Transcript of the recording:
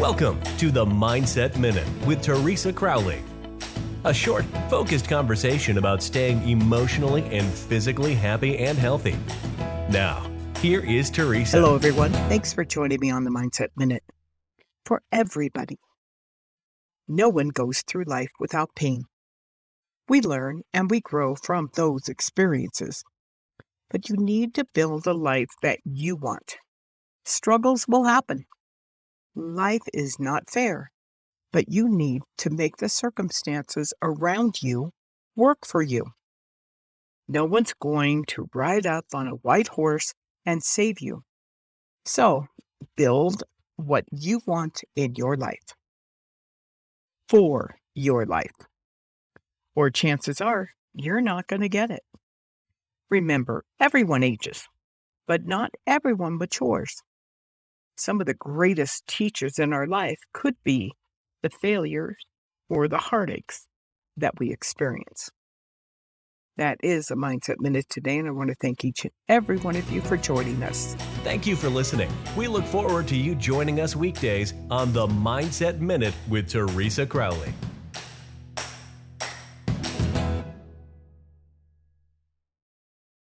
Welcome to the Mindset Minute with Teresa Crowley. A short, focused conversation about staying emotionally and physically happy and healthy. Now, here is Teresa. Hello, everyone. Thanks for joining me on the Mindset Minute. For everybody, no one goes through life without pain. We learn and we grow from those experiences. But you need to build a life that you want. Struggles will happen. Life is not fair, but you need to make the circumstances around you work for you. No one's going to ride up on a white horse and save you. So build what you want in your life for your life. Or chances are you're not going to get it. Remember, everyone ages, but not everyone matures some of the greatest teachers in our life could be the failures or the heartaches that we experience. That is a Mindset Minute today, and I want to thank each and every one of you for joining us. Thank you for listening. We look forward to you joining us weekdays on the Mindset Minute with Teresa Crowley.